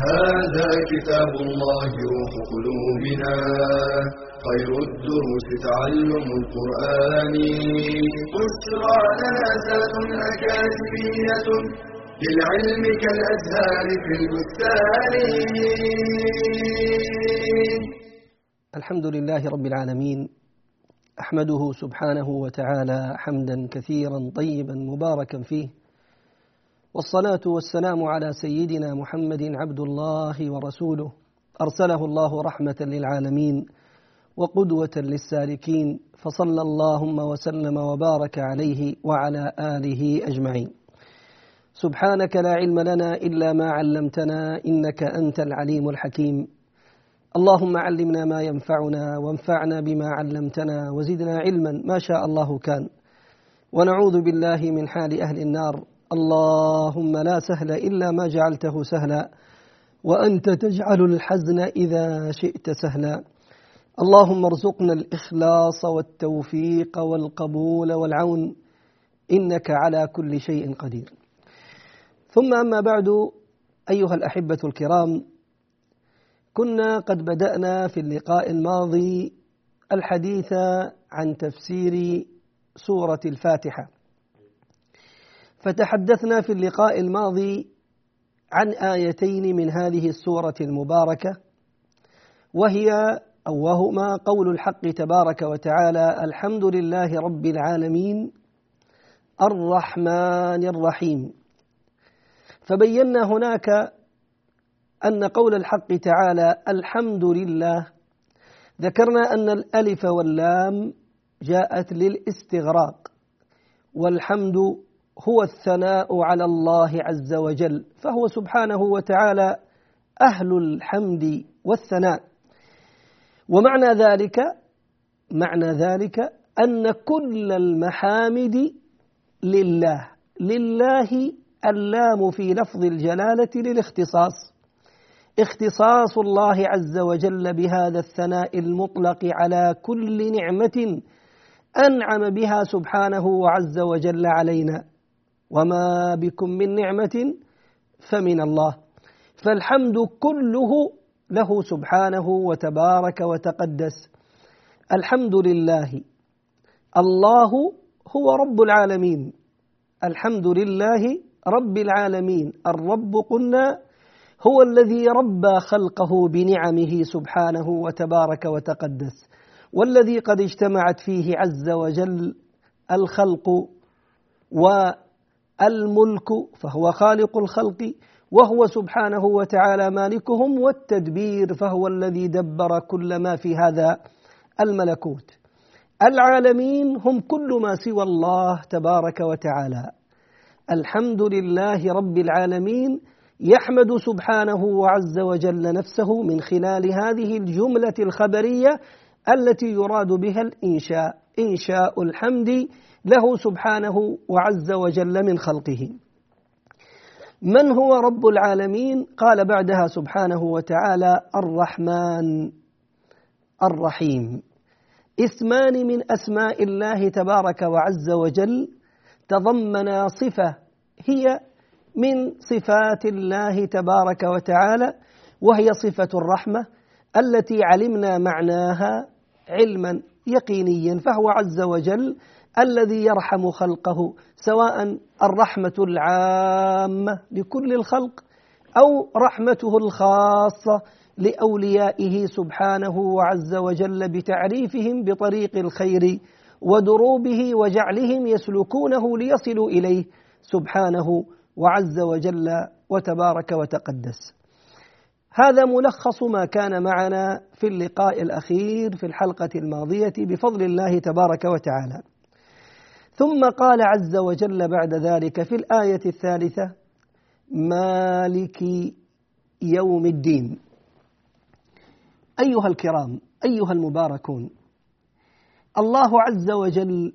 هذا كتاب الله روح قلوبنا خير الدروس تعلم القرآن. بشرى لنا زاد أكاديمية للعلم كالأزهار في البستان. الحمد لله رب العالمين أحمده سبحانه وتعالى حمدا كثيرا طيبا مباركا فيه والصلاة والسلام على سيدنا محمد عبد الله ورسوله. أرسله الله رحمة للعالمين وقدوة للسالكين. فصلى اللهم وسلم وبارك عليه وعلى آله أجمعين. سبحانك لا علم لنا إلا ما علمتنا إنك أنت العليم الحكيم. اللهم علمنا ما ينفعنا وانفعنا بما علمتنا وزدنا علما ما شاء الله كان. ونعوذ بالله من حال أهل النار. اللهم لا سهل إلا ما جعلته سهلا وأنت تجعل الحزن إذا شئت سهلا. اللهم ارزقنا الإخلاص والتوفيق والقبول والعون إنك على كل شيء قدير. ثم أما بعد أيها الأحبة الكرام كنا قد بدأنا في اللقاء الماضي الحديث عن تفسير سورة الفاتحة. فتحدثنا في اللقاء الماضي عن آيتين من هذه السورة المباركة وهي أو وهما قول الحق تبارك وتعالى الحمد لله رب العالمين الرحمن الرحيم. فبينا هناك أن قول الحق تعالى الحمد لله. ذكرنا أن الألف واللام جاءت للاستغراق والحمد هو الثناء على الله عز وجل فهو سبحانه وتعالى أهل الحمد والثناء. ومعنى ذلك معنى ذلك أن كل المحامد لله لله اللام في لفظ الجلالة للاختصاص. اختصاص الله عز وجل بهذا الثناء المطلق على كل نعمة أنعم بها سبحانه وعز وجل علينا. وما بكم من نعمة فمن الله فالحمد كله له سبحانه وتبارك وتقدس الحمد لله الله هو رب العالمين الحمد لله رب العالمين الرب قلنا هو الذي ربى خلقه بنعمه سبحانه وتبارك وتقدس والذي قد اجتمعت فيه عز وجل الخلق والملك فهو خالق الخلق وهو سبحانه وتعالى مالكهم والتدبير فهو الذي دبر كل ما في هذا الملكوت. العالمين هم كل ما سوى الله تبارك وتعالى. الحمد لله رب العالمين يحمد سبحانه وعز وجل نفسه من خلال هذه الجملة الخبرية التي يراد بها الإنشاء. إنشاء الحمد له سبحانه وعز وجل من خلقه. من هو رب العالمين؟ قال بعدها سبحانه وتعالى الرحمن الرحيم. اسمان من أسماء الله تبارك وعز وجل تضمنا صفة هي من صفات الله تبارك وتعالى وهي صفة الرحمة التي علمنا معناها علما يقينيا فهو عز وجل الذي يرحم خلقه سواء الرحمة العامة لكل الخلق أو رحمته الخاصة لأوليائه سبحانه وعز وجل بتعريفهم بطريق الخير ودروبه وجعلهم يسلكونه ليصلوا إليه سبحانه وعز وجل وتبارك وتقدس. هذا ملخص ما كان معنا في اللقاء الأخير في الحلقة الماضية بفضل الله تبارك وتعالى. ثم قال عز وجل بعد ذلك في الآية الثالثة: مالك يوم الدين. أيها الكرام أيها المباركون الله عز وجل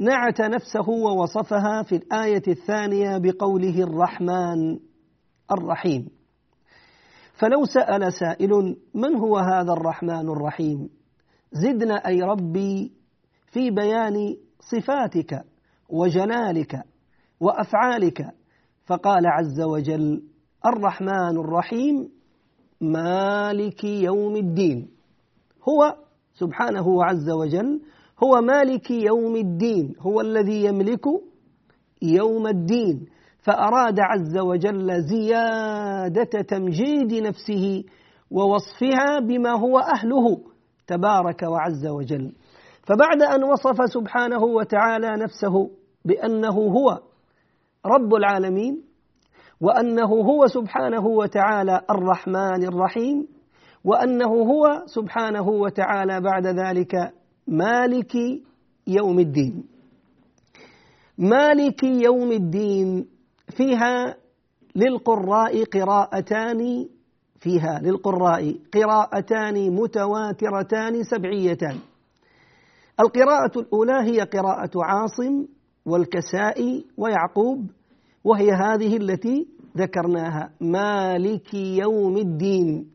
نعت نفسه ووصفها في الآية الثانية بقوله الرحمن الرحيم فلو سأل سائل من هو هذا الرحمن الرحيم زدنا أي ربي في بيان صفاتك وجلالك وأفعالك. فقال عز وجل الرحمن الرحيم مالك يوم الدين. هو سبحانه عز وجل هو مالك يوم الدين هو الذي يملك يوم الدين. فأراد عز وجل زيادة تمجيد نفسه ووصفها بما هو أهله تبارك وعز وجل. فبعد أن وصف سبحانه وتعالى نفسه بأنه هو رب العالمين وأنه هو سبحانه وتعالى الرحمن الرحيم وأنه هو سبحانه وتعالى بعد ذلك مالك يوم الدين. مالك يوم الدين فيها للقراء قراءتان فيها للقراء قراءتان متواترتان سبعيتان. القراءة الأولى هي قراءة عاصم والكسائي ويعقوب وهي هذه التي ذكرناها مالك يوم الدين.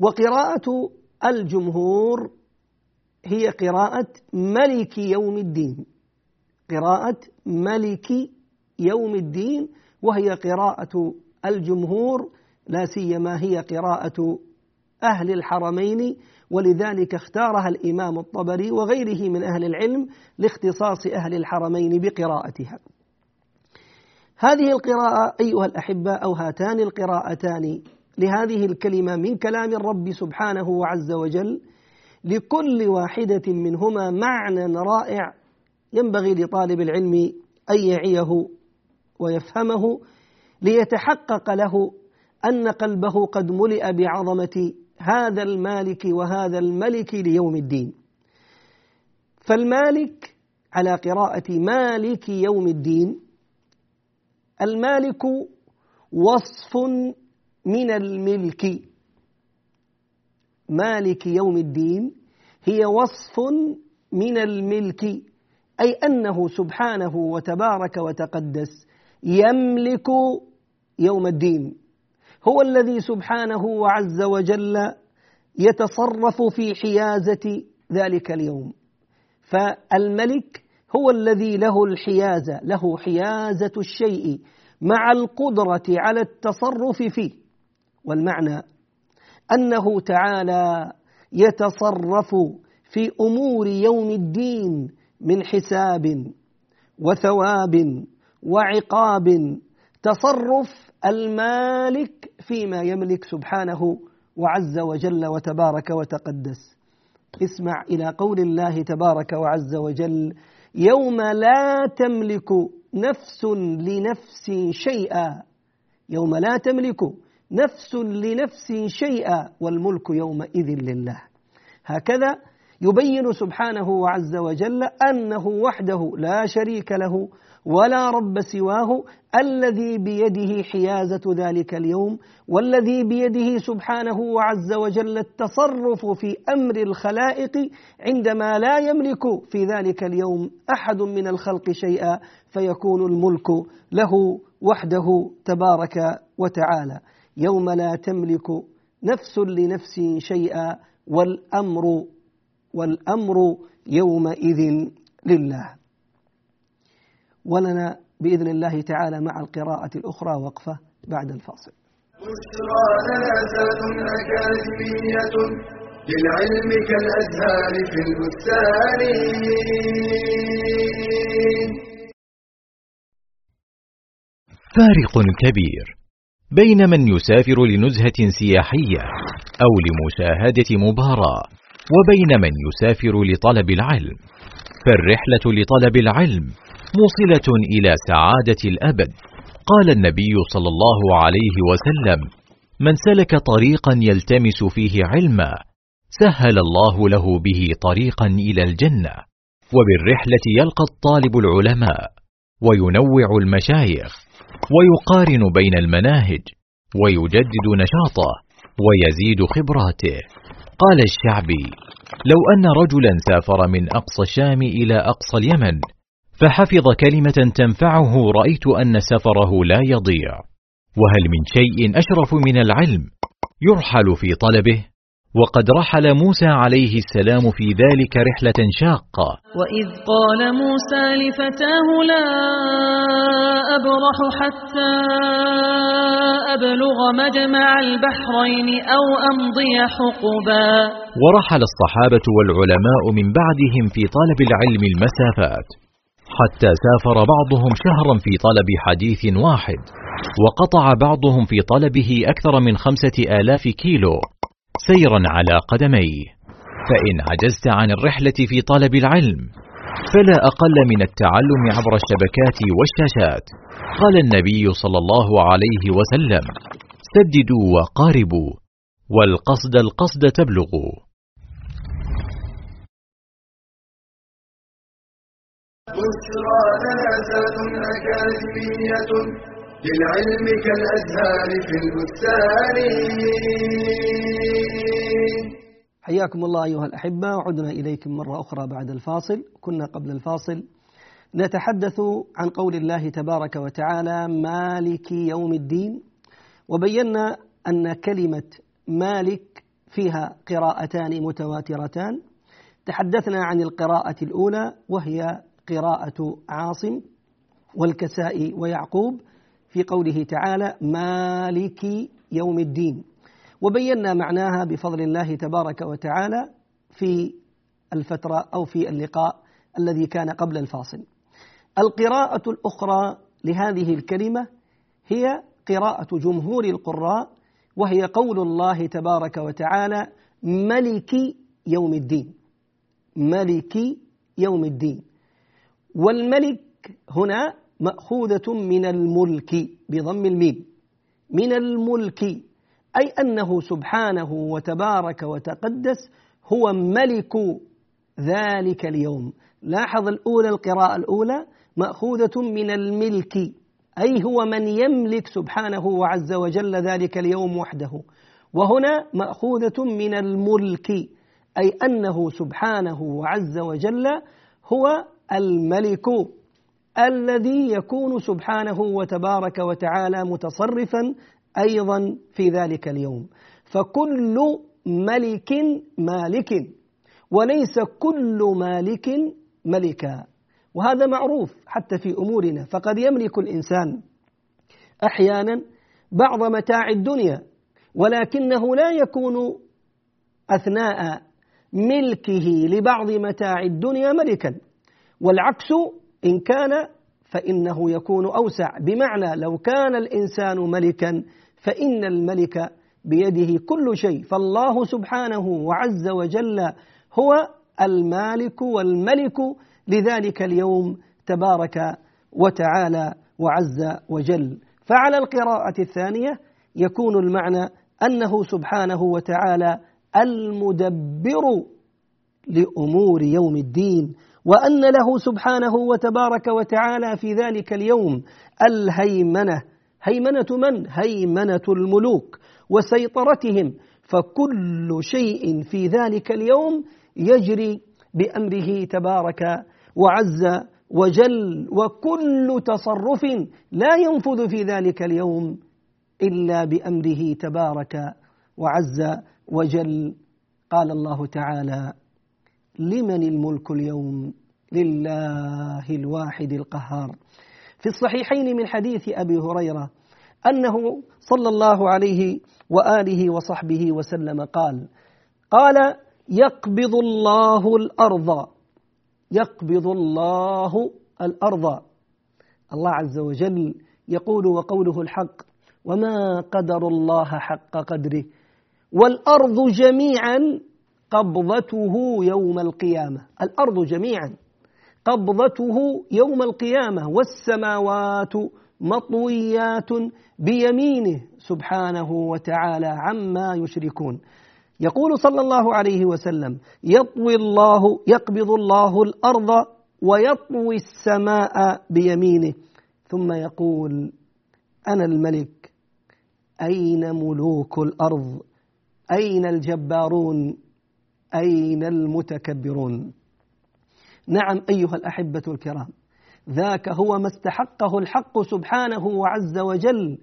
وقراءة الجمهور هي قراءة ملك يوم الدين. قراءة ملك يوم الدين وهي قراءة الجمهور لا سيما هي قراءة أهل الحرمين ولذلك اختارها الإمام الطبري وغيره من أهل العلم لاختصاص أهل الحرمين بقراءتها. هذه القراءة أيها الأحبة أو هاتان القراءتان لهذه الكلمة من كلام الرب سبحانه وعز وجل لكل واحدة منهما معنى رائع ينبغي لطالب العلم أن يعيه ويفهمه ليتحقق له أن قلبه قد ملئ بعظمة هذا المالك وهذا الملك ليوم الدين. فالمالك على قراءة مالك يوم الدين المالك وصف من الملك. مالك يوم الدين هي وصف من الملك أي أنه سبحانه وتبارك وتقدس يملك يوم الدين. هو الذي سبحانه وعز وجل يتصرف في حيازة ذلك اليوم. فالملك هو الذي له الحيازة له حيازة الشيء مع القدرة على التصرف فيه. والمعنى أنه تعالى يتصرف في أمور يوم الدين من حساب وثواب وعقاب تصرف المالك فيما يملك سبحانه وعز وجل وتبارك وتقدس. اسمع إلى قول الله تبارك وعز وجل يوم لا تملك نفس لنفس شيئا يوم لا تملك نفس لنفس شيئا والملك يومئذ لله. هكذا يبين سبحانه وعز وجل أنه وحده لا شريك له ولا رب سواه الذي بيده حيازة ذلك اليوم والذي بيده سبحانه وعز وجل التصرف في أمر الخلائق عندما لا يملك في ذلك اليوم أحد من الخلق شيئا فيكون الملك له وحده تبارك وتعالى. يوم لا تملك نفس لنفس شيئا والأمر والأمر يومئذ لله. ولنا بإذن الله تعالى مع القراءة الأخرى وقفة بعد الفاصل. بشرى لنا أكاديمية للعلم كالأزهار في البستان فارق كبير بين من يسافر لنزهة سياحية أو لمشاهدة مباراة وبين من يسافر لطلب العلم. فالرحلة لطلب العلم موصلة إلى سعادة الأبد. قال النبي صلى الله عليه وسلم من سلك طريقا يلتمس فيه علما سهل الله له به طريقا إلى الجنة وبالرحلة يلقى الطالب العلماء وينوع المشايخ ويقارن بين المناهج ويجدد نشاطه ويزيد خبراته. قال الشعبي لو أن رجلا سافر من أقصى الشام إلى أقصى اليمن فحفظ كلمة تنفعه رأيت أن سفره لا يضيع. وهل من شيء أشرف من العلم؟ يرحل في طلبه. وقد رحل موسى عليه السلام في ذلك رحلة شاقة. وإذ قال موسى لفتاه لا أبرح حتى أبلغ مجمع البحرين أو أمضي حقبا. ورحل الصحابة والعلماء من بعدهم في طلب العلم المسافات. حتى سافر بعضهم شهرا في طلب حديث واحد وقطع بعضهم في طلبه أكثر من خمسة آلاف كيلو سيرا على قدميه. فإن عجزت عن الرحلة في طلب العلم فلا أقل من التعلم عبر الشبكات والشاشات قال النبي صلى الله عليه وسلم سددوا وقاربوا والقصد القصد تبلغوا. أكاديمية للعلم كالأزهار في البستان. حياكم الله أيها الأحبة وعدنا إليكم مرة أخرى بعد الفاصل. كنا قبل الفاصل. نتحدث عن قول الله تبارك وتعالى مالك يوم الدين. وبينا أن كلمة مالك فيها قراءتان متواترتان. تحدثنا عن القراءة الأولى وهي قراءة عاصم والكسائي ويعقوب في قوله تعالى مالك يوم الدين. وبينا معناها بفضل الله تبارك وتعالى في الفترة أو في اللقاء الذي كان قبل الفاصل. القراءة الأخرى لهذه الكلمة هي قراءة جمهور القراء وهي قول الله تبارك وتعالى ملك يوم الدين. ملك يوم الدين. والملك هنا مأخوذة من الملك بضم الميم. من الملك أي أنه سبحانه وتبارك وتقدس هو ملك ذلك اليوم. لاحظ الأولى القراءة الأولى مأخوذة من الملك أي هو من يملك سبحانه وعز وجل ذلك اليوم وحده. وهنا مأخوذة من الملك أي أنه سبحانه وعز وجل هو الملك الذي يكون سبحانه وتبارك وتعالى متصرفا أيضا في ذلك اليوم. فكل ملك مالك وليس كل مالك ملكا. وهذا معروف حتى في أمورنا. فقد يملك الإنسان أحيانا بعض متاع الدنيا ولكنه لا يكون أثناء ملكه لبعض متاع الدنيا ملكا. والعكس إن كان فإنه يكون أوسع. بمعنى لو كان الإنسان ملكا فإن الملك بيده كل شيء. فالله سبحانه وعز وجل هو المالك والملك لذلك اليوم تبارك وتعالى وعز وجل. فعلى القراءة الثانية يكون المعنى أنه سبحانه وتعالى المدبر لأمور يوم الدين. وأن له سبحانه وتبارك وتعالى في ذلك اليوم الهيمنة. هيمنة من؟ هيمنة الملوك وسيطرتهم. فكل شيء في ذلك اليوم يجري بأمره تبارك وعز وجل. وكل تصرف لا ينفذ في ذلك اليوم إلا بأمره تبارك وعز وجل. قال الله تعالى لمن الملك اليوم؟ لله الواحد القهار. في الصحيحين من حديث أبي هريرة أنه صلى الله عليه وآله وصحبه وسلم قال قال يقبض الله الأرض. يقبض الله الأرض. الله عز وجل يقول وقوله الحق وما قدر الله حق قدره. والأرض جميعا قبضته يوم القيامة. الأرض جميعا. قبضته يوم القيامة. والسماوات مطويات بيمينه سبحانه وتعالى عما يشركون. يقول صلى الله عليه وسلم يطوي الله يقبض الله الأرض ويطوي السماء بيمينه. ثم يقول أنا الملك أين ملوك الأرض؟ أين الجبارون؟ أين المتكبرون؟ نعم أيها الأحبة الكرام ذاك هو ما استحقه الحق سبحانه وعز وجل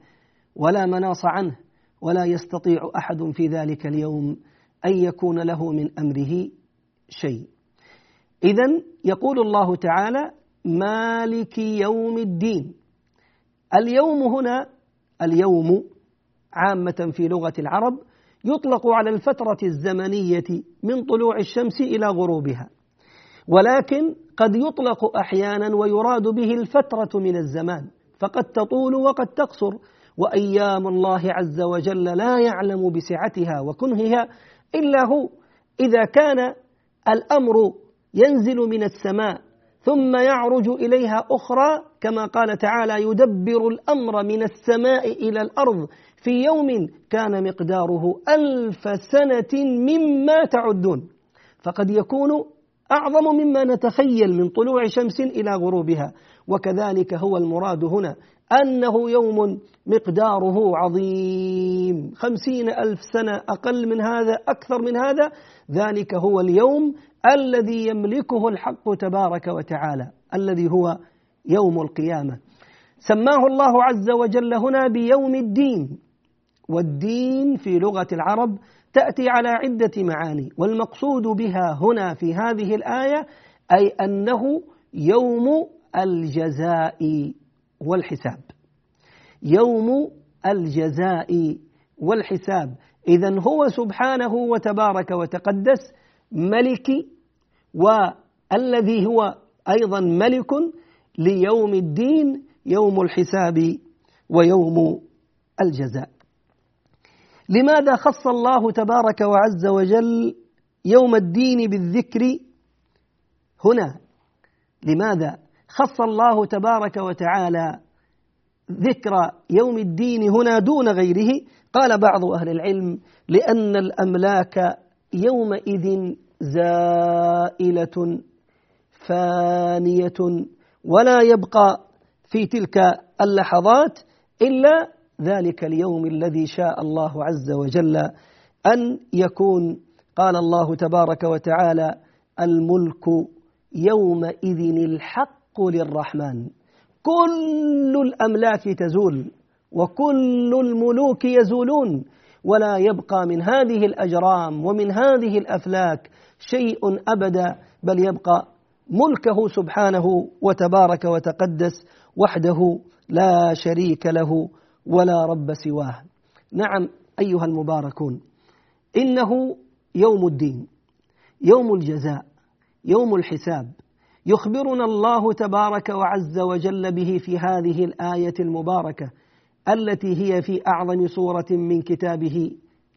ولا مناص عنه ولا يستطيع أحد في ذلك اليوم أن يكون له من أمره شيء. إذا يقول الله تعالى مالك يوم الدين. اليوم هنا اليوم عامة في لغة العرب يطلق على الفترة الزمنية من طلوع الشمس إلى غروبها. ولكن قد يطلق أحيانا ويراد به الفترة من الزمان. فقد تطول وقد تقصر. وأيام الله عز وجل لا يعلم بسعتها وكنهها إلا هو. إذا كان الأمر ينزل من السماء ثم يعرج إليها أخرى كما قال تعالى يدبر الأمر من السماء إلى الأرض. في يوم كان مقداره ألف سنة مما تعدون. فقد يكون أعظم مما نتخيل من طلوع شمس إلى غروبها. وكذلك هو المراد هنا أنه يوم مقداره عظيم. خمسين ألف سنة أقل من هذا أكثر من هذا. ذلك هو اليوم الذي يملكه الحق تبارك وتعالى الذي هو يوم القيامة. سماه الله عز وجل هنا بيوم الدين. والدين في لغة العرب تأتي على عدة معاني والمقصود بها هنا في هذه الآية أي أنه يوم الجزاء والحساب. يوم الجزاء والحساب. إذا هو سبحانه وتبارك وتقدس ملك والذي هو أيضا ملك ليوم الدين يوم الحساب ويوم الجزاء. لماذا خص الله تبارك وعز وجل يوم الدين بالذكر هنا؟ لماذا خص الله تبارك وتعالى ذكر يوم الدين هنا دون غيره؟ قال بعض أهل العلم لأن الأملاك يومئذ زائلة فانية ولا يبقى في تلك اللحظات إلا ذلك اليوم الذي شاء الله عز وجل أن يكون قال الله تبارك وتعالى الملك يومئذ الحق للرحمن. كل الأملاك تزول وكل الملوك يزولون ولا يبقى من هذه الأجرام ومن هذه الأفلاك شيء أبدا بل يبقى ملكه سبحانه وتبارك وتقدس وحده لا شريك له. ولا رب سواه. نعم أيها المباركون إنه يوم الدين يوم الجزاء يوم الحساب. يخبرنا الله تبارك وعز وجل به في هذه الآية المباركة التي هي في أعظم سورة من كتابه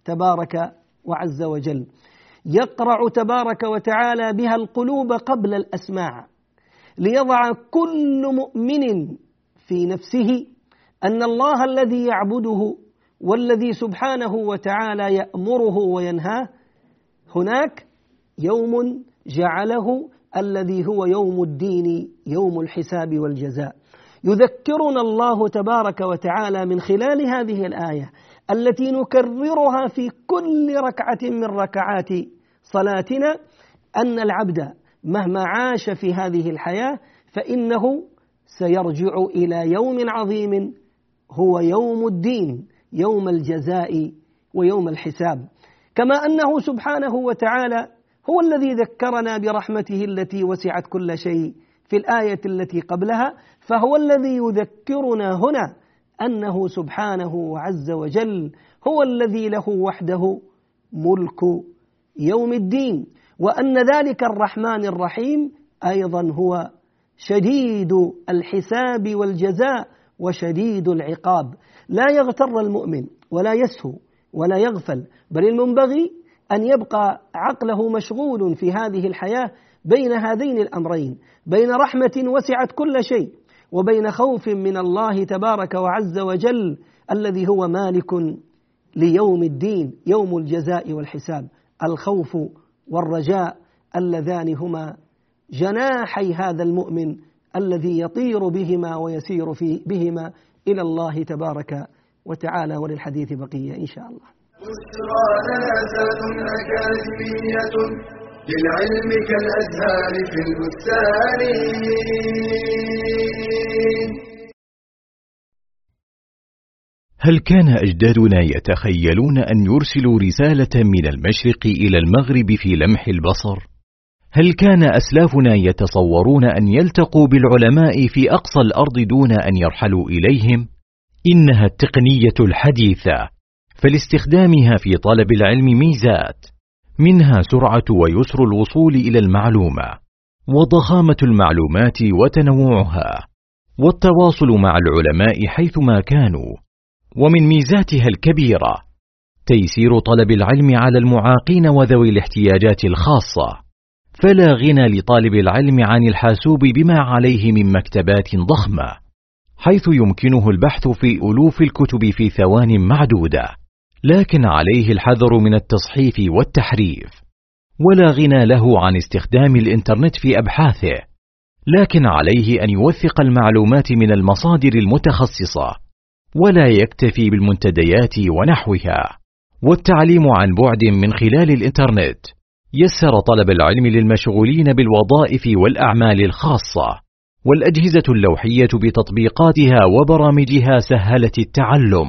تبارك وعز وجل. يقرع تبارك وتعالى بها القلوب قبل الأسماع ليضع كل مؤمن في نفسه أن الله الذي يعبده والذي سبحانه وتعالى يأمره وينهاه هناك يوم جعله الذي هو يوم الدين يوم الحساب والجزاء. يذكرنا الله تبارك وتعالى من خلال هذه الآية التي نكررها في كل ركعة من ركعات صلاتنا أن العبد مهما عاش في هذه الحياة فإنه سيرجع إلى يوم عظيم هو يوم الدين يوم الجزاء ويوم الحساب. كما أنه سبحانه وتعالى هو الذي ذكرنا برحمته التي وسعت كل شيء في الآية التي قبلها فهو الذي يذكرنا هنا أنه سبحانه عز وجل هو الذي له وحده ملك يوم الدين وأن ذلك الرحمن الرحيم أيضا هو شديد الحساب والجزاء وشديد العقاب. لا يغتر المؤمن ولا يسهو ولا يغفل بل المنبغي أن يبقى عقله مشغول في هذه الحياة بين هذين الأمرين بين رحمة وسعت كل شيء وبين خوف من الله تبارك وعز وجل الذي هو مالك ليوم الدين يوم الجزاء والحساب. الخوف والرجاء اللذان هما جناحي هذا المؤمن الذي يطير بهما ويسير في بهما إلى الله تبارك وتعالى وللحديث بقية إن شاء الله للعلم كالأزهار في البستان هل كان أجدادنا يتخيلون أن يرسلوا رسالة من المشرق إلى المغرب في لمح البصر؟ هل كان أسلافنا يتصورون أن يلتقوا بالعلماء في أقصى الأرض دون أن يرحلوا إليهم؟ إنها التقنية الحديثة فلاستخدامها في طلب العلم ميزات منها سرعة ويسر الوصول إلى المعلومة وضخامة المعلومات وتنوعها والتواصل مع العلماء حيثما كانوا ومن ميزاتها الكبيرة تيسير طلب العلم على المعاقين وذوي الاحتياجات الخاصة فلا غنى لطالب العلم عن الحاسوب بما عليه من مكتبات ضخمة حيث يمكنه البحث في ألوف الكتب في ثوان معدودة لكن عليه الحذر من التصحيف والتحريف. ولا غنى له عن استخدام الإنترنت في أبحاثه لكن عليه أن يوثق المعلومات من المصادر المتخصصة ولا يكتفي بالمنتديات ونحوها. والتعليم عن بعد من خلال الإنترنت. يسر طلب العلم للمشغولين بالوظائف والأعمال الخاصة والأجهزة اللوحية بتطبيقاتها وبرامجها سهلت التعلم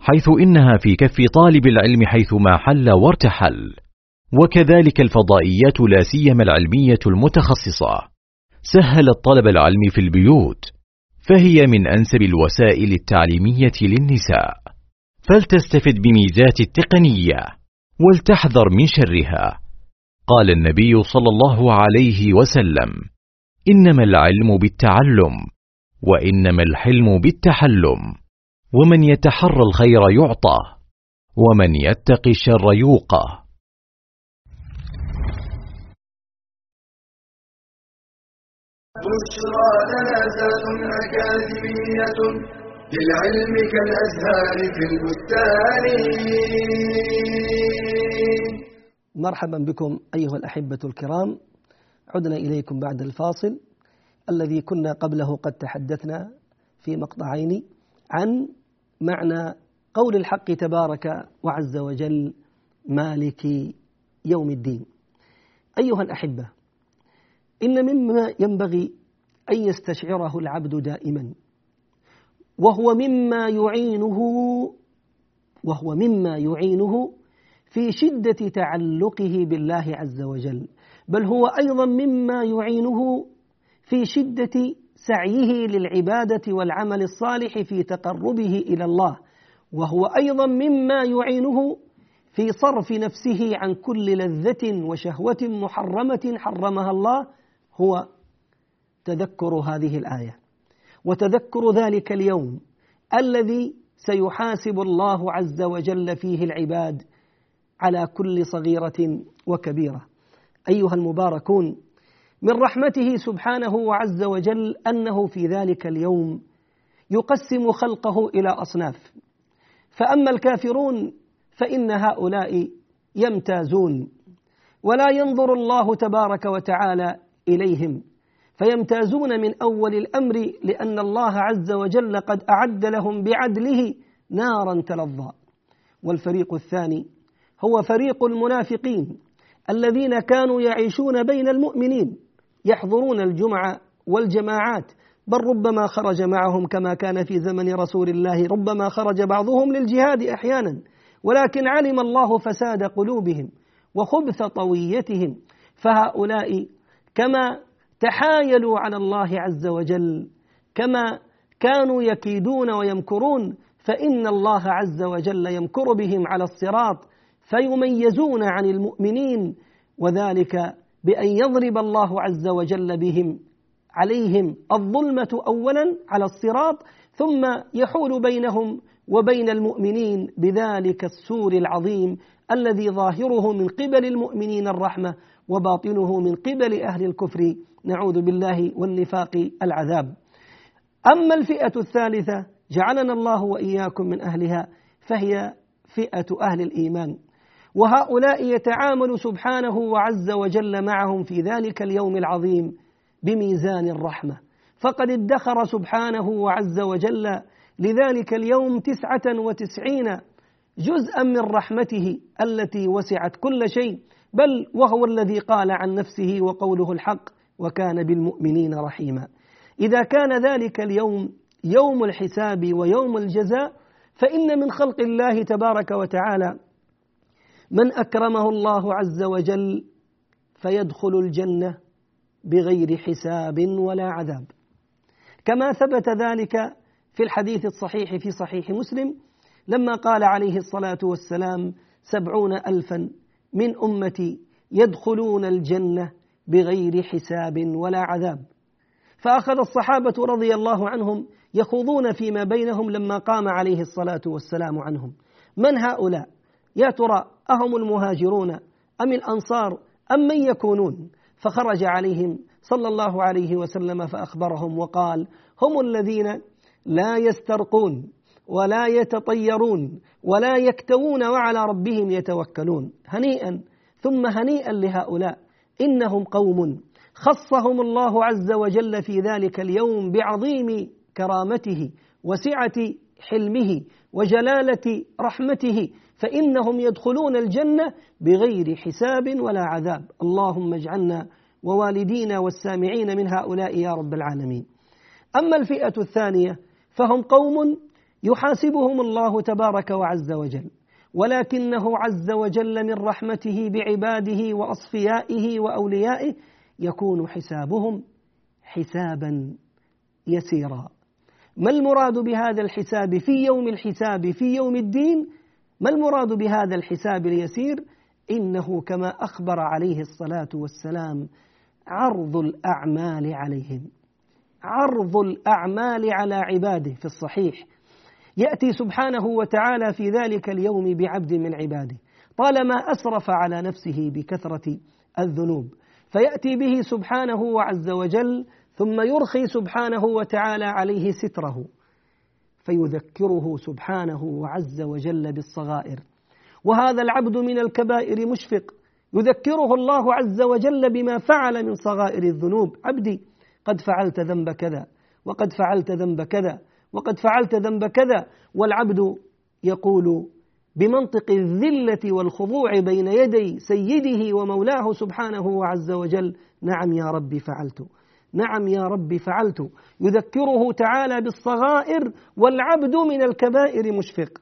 حيث إنها في كف طالب العلم حيثما حل وارتحل. وكذلك الفضائيات لا سيما العلمية المتخصصة. سهلت طلب العلم في البيوت فهي من أنسب الوسائل التعليمية للنساء. فلتستفد بميزات التقنية ولتحذر من شرها. قال النبي صلى الله عليه وسلم إنما العلم بالتعلم وإنما الحلم بالتحلم ومن يتحرى الخير يعطى ومن يتقي الشر يوقى. بشرى أكاديمية للعلم كالأزهار في البستان. مرحبا بكم أيها الأحبة الكرام. عدنا إليكم بعد الفاصل الذي كنا قبله قد تحدثنا في مقطعين عن معنى قول الحق تبارك وعز وجل مالك يوم الدين. أيها الأحبة إن مما ينبغي أن يستشعره العبد دائما وهو مما يعينه وهو مما يعينه في شدة تعلقه بالله عز وجل بل هو أيضا مما يعينه في شدة سعيه للعبادة والعمل الصالح في تقربه إلى الله وهو أيضا مما يعينه في صرف نفسه عن كل لذة وشهوة محرمة حرمها الله هو تذكر هذه الآية. وتذكر ذلك اليوم الذي سيحاسب الله عز وجل فيه العباد على كل صغيرة وكبيرة. أيها المباركون من رحمته سبحانه وعز وجل أنه في ذلك اليوم يقسم خلقه إلى أصناف. فأما الكافرون فإن هؤلاء يمتازون ولا ينظر الله تبارك وتعالى إليهم فيمتازون من أول الأمر لأن الله عز وجل قد أعد لهم بعدله نارا تلظى. والفريق الثاني هو فريق المنافقين الذين كانوا يعيشون بين المؤمنين يحضرون الجمعة والجماعات بل ربما خرج معهم كما كان في زمن رسول الله ربما خرج بعضهم للجهاد أحيانا ولكن علم الله فساد قلوبهم وخبث طويتهم فهؤلاء كما تحايلوا على الله عز وجل كما كانوا يكيدون ويمكرون فإن الله عز وجل يمكر بهم على الصراط فيميزون عن المؤمنين وذلك بأن يضرب الله عز وجل بهم عليهم الظلمة أولا على الصراط ثم يحول بينهم وبين المؤمنين بذلك السور العظيم الذي ظاهره من قبل المؤمنين الرحمة وباطنه من قبل أهل الكفر. نعوذ بالله والنفاق العذاب. أما الفئة الثالثة جعلنا الله وإياكم من أهلها فهي فئة أهل الإيمان. وهؤلاء يتعامل سبحانه وعز وجل معهم في ذلك اليوم العظيم بميزان الرحمة. فقد ادخر سبحانه وعز وجل لذلك اليوم تسعة وتسعين جزءا من رحمته التي وسعت كل شيء بل وهو الذي قال عن نفسه وقوله الحق وكان بالمؤمنين رحيما إذا كان ذلك اليوم يوم الحساب ويوم الجزاء فإن من خلق الله تبارك وتعالى من أكرمه الله عز وجل فيدخل الجنة بغير حساب ولا عذاب. كما ثبت ذلك في الحديث الصحيح في صحيح مسلم لما قال عليه الصلاة والسلام سبعون ألفا من أمتي يدخلون الجنة بغير حساب ولا عذاب. فأخذ الصحابة رضي الله عنهم يخوضون فيما بينهم لما قام عليه الصلاة والسلام عنهم. من هؤلاء؟ يا ترى أهم المهاجرون أم الأنصار أم من يكونون؟ فخرج عليهم صلى الله عليه وسلم فأخبرهم وقال هم الذين لا يسترقون ولا يتطيرون ولا يكتوون وعلى ربهم يتوكلون. هنيئا ثم هنيئا لهؤلاء. إنهم قوم. خصهم الله عز وجل في ذلك اليوم بعظيم كرامته وسعة حلمه وجلالة رحمته فإنهم يدخلون الجنة بغير حساب ولا عذاب. اللهم اجعلنا ووالدينا والسامعين من هؤلاء يا رب العالمين. أما الفئة الثانية فهم قوم يحاسبهم الله تبارك وعز وجل ولكنه عز وجل من رحمته بعباده وأصفيائه وأوليائه يكون حسابهم حسابا يسيرا. ما المراد بهذا الحساب في يوم الحساب في يوم الدين؟ ما المراد بهذا الحساب اليسير؟ إنه كما أخبر عليه الصلاة والسلام عرض الأعمال عليهم. عرض الأعمال على عباده في الصحيح. يأتي سبحانه وتعالى في ذلك اليوم بعبد من عباده. طالما أسرف على نفسه بكثرة الذنوب فيأتي به سبحانه وعز وجل ثم يرخي سبحانه وتعالى عليه ستره. فيذكره سبحانه وعز وجل بالصغائر. وهذا العبد من الكبائر مشفق. يذكره الله عز وجل بما فعل من صغائر الذنوب. عبدي قد فعلت ذنب كذا وقد فعلت ذنب كذا وقد فعلت ذنب كذا. والعبد يقول بمنطق الذلة والخضوع بين يدي سيده ومولاه سبحانه وعز وجل نعم يا رب فعلت. نعم يا رب فعلت. يذكره تعالى بالصغائر والعبد من الكبائر مشفق.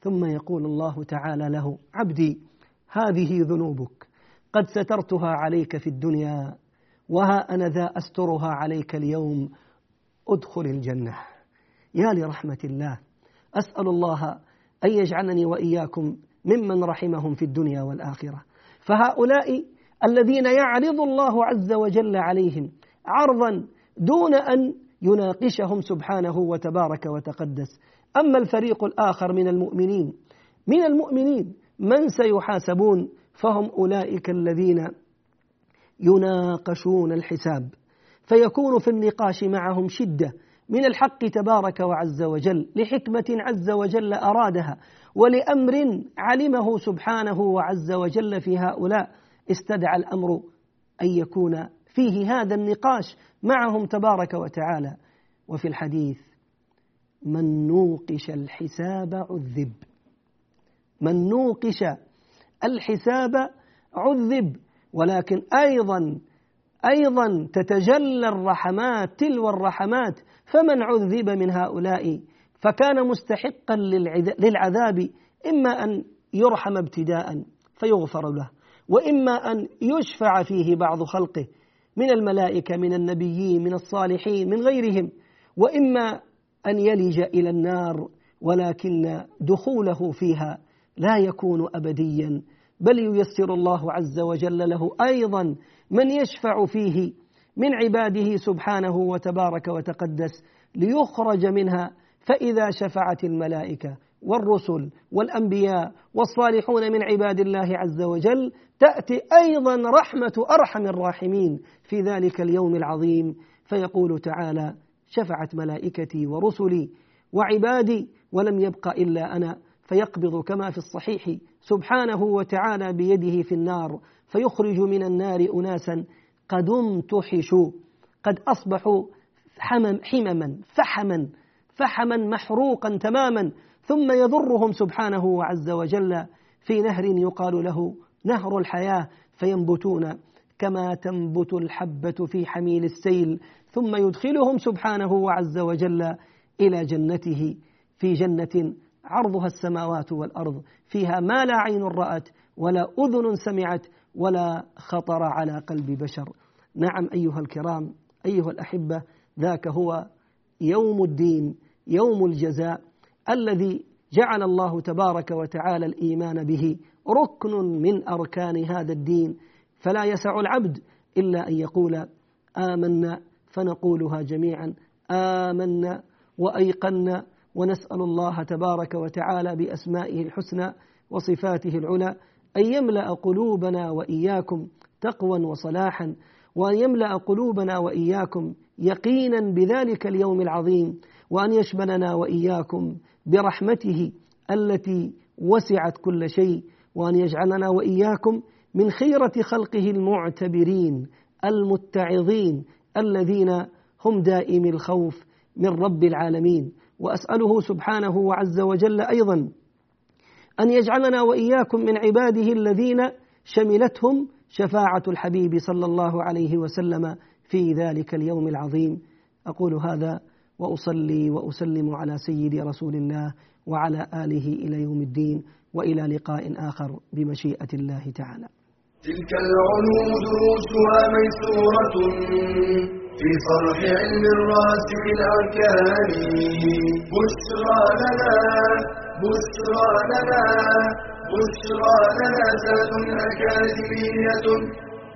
ثم يقول الله تعالى له عبدي هذه ذنوبك. قد سترتها عليك في الدنيا وها أنا ذا أسترها عليك اليوم. ادخل الجنة. يا لرحمة الله أسأل الله أن يجعلني وإياكم ممن رحمهم في الدنيا والآخرة. فهؤلاء الذين يعرض الله عز وجل عليهم عرضا دون أن يناقشهم سبحانه وتبارك وتقدس. أما الفريق الآخر من المؤمنين من المؤمنين من سيحاسبون؟ فهم أولئك الذين يناقشون الحساب. فيكون في النقاش معهم شدة من الحق تبارك وعز وجل لحكمة عز وجل أرادها ولأمر علمه سبحانه وعز وجل في هؤلاء. استدعى الأمر أن يكون فيه هذا النقاش معهم تبارك وتعالى. وفي الحديث من نوقش الحساب عذب. من نوقش الحساب عذب. ولكن أيضا أيضا تتجلى الرحمات تلو الرحمات. فمن عذب من هؤلاء؟ فكان مستحقا للعذاب. إما أن يرحم ابتداء فيغفر له. وإما أن يشفع فيه بعض خلقه. من الملائكة من النبيين من الصالحين من غيرهم. وإما أن يلج إلى النار ولكن دخوله فيها لا يكون أبديا. بل ييسر الله عز وجل له أيضا من يشفع فيه من عباده سبحانه وتبارك وتقدس ليخرج منها. فإذا شفعت الملائكة والرسل والأنبياء والصالحون من عباد الله عز وجل تأتي أيضا رحمة أرحم الراحمين في ذلك اليوم العظيم. فيقول تعالى شفعت ملائكتي ورسلي وعبادي ولم يبق إلا أنا فيقبض كما في الصحيح سبحانه وتعالى بيده في النار فيخرج من النار أناسا قد امتحشوا قد أصبحوا حمم حمما فحما فحما محروقا تماما ثم يضرهم سبحانه عز وجل في نهر يقال له نهر الحياة فينبتون كما تنبت الحبة في حميل السيل. ثم يدخلهم سبحانه عز وجل إلى جنته في جنة عرضها السماوات والأرض. فيها ما لا عين رأت ولا أذن سمعت ولا خطر على قلب بشر. نعم أيها الكرام أيها الأحبة ذاك هو يوم الدين يوم الجزاء. الذي جعل الله تبارك وتعالى الإيمان به ركن من أركان هذا الدين فلا يسع العبد إلا أن يقول آمنا فنقولها جميعا آمنا وأيقنا ونسأل الله تبارك وتعالى بأسمائه الحسنى وصفاته العلى أن يملأ قلوبنا وإياكم تقوى وصلاحا وأن يملأ قلوبنا وإياكم يقينا بذلك اليوم العظيم وأن يشملنا وإياكم برحمته التي وسعت كل شيء وأن يجعلنا وإياكم من خيرة خلقه المعتبرين المتعظين الذين هم دائم الخوف من رب العالمين. وأسأله سبحانه عز وجل أيضا أن يجعلنا وإياكم من عباده الذين شملتهم شفاعة الحبيب صلى الله عليه وسلم في ذلك اليوم العظيم. أقول هذا وأصلي وأسلم على سيدي رسول الله وعلى آله إلى يوم الدين وإلى لقاء آخر بمشيئة الله تعالى. تلك العلوم دروسها ميسورة في صرح علم الراسخ الأركان. بشرى لنا بشرى لنا بشرى لنا ذات أكاديمية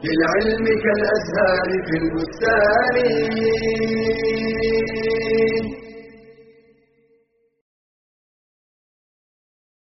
للعلم كالأزهار في البستان. name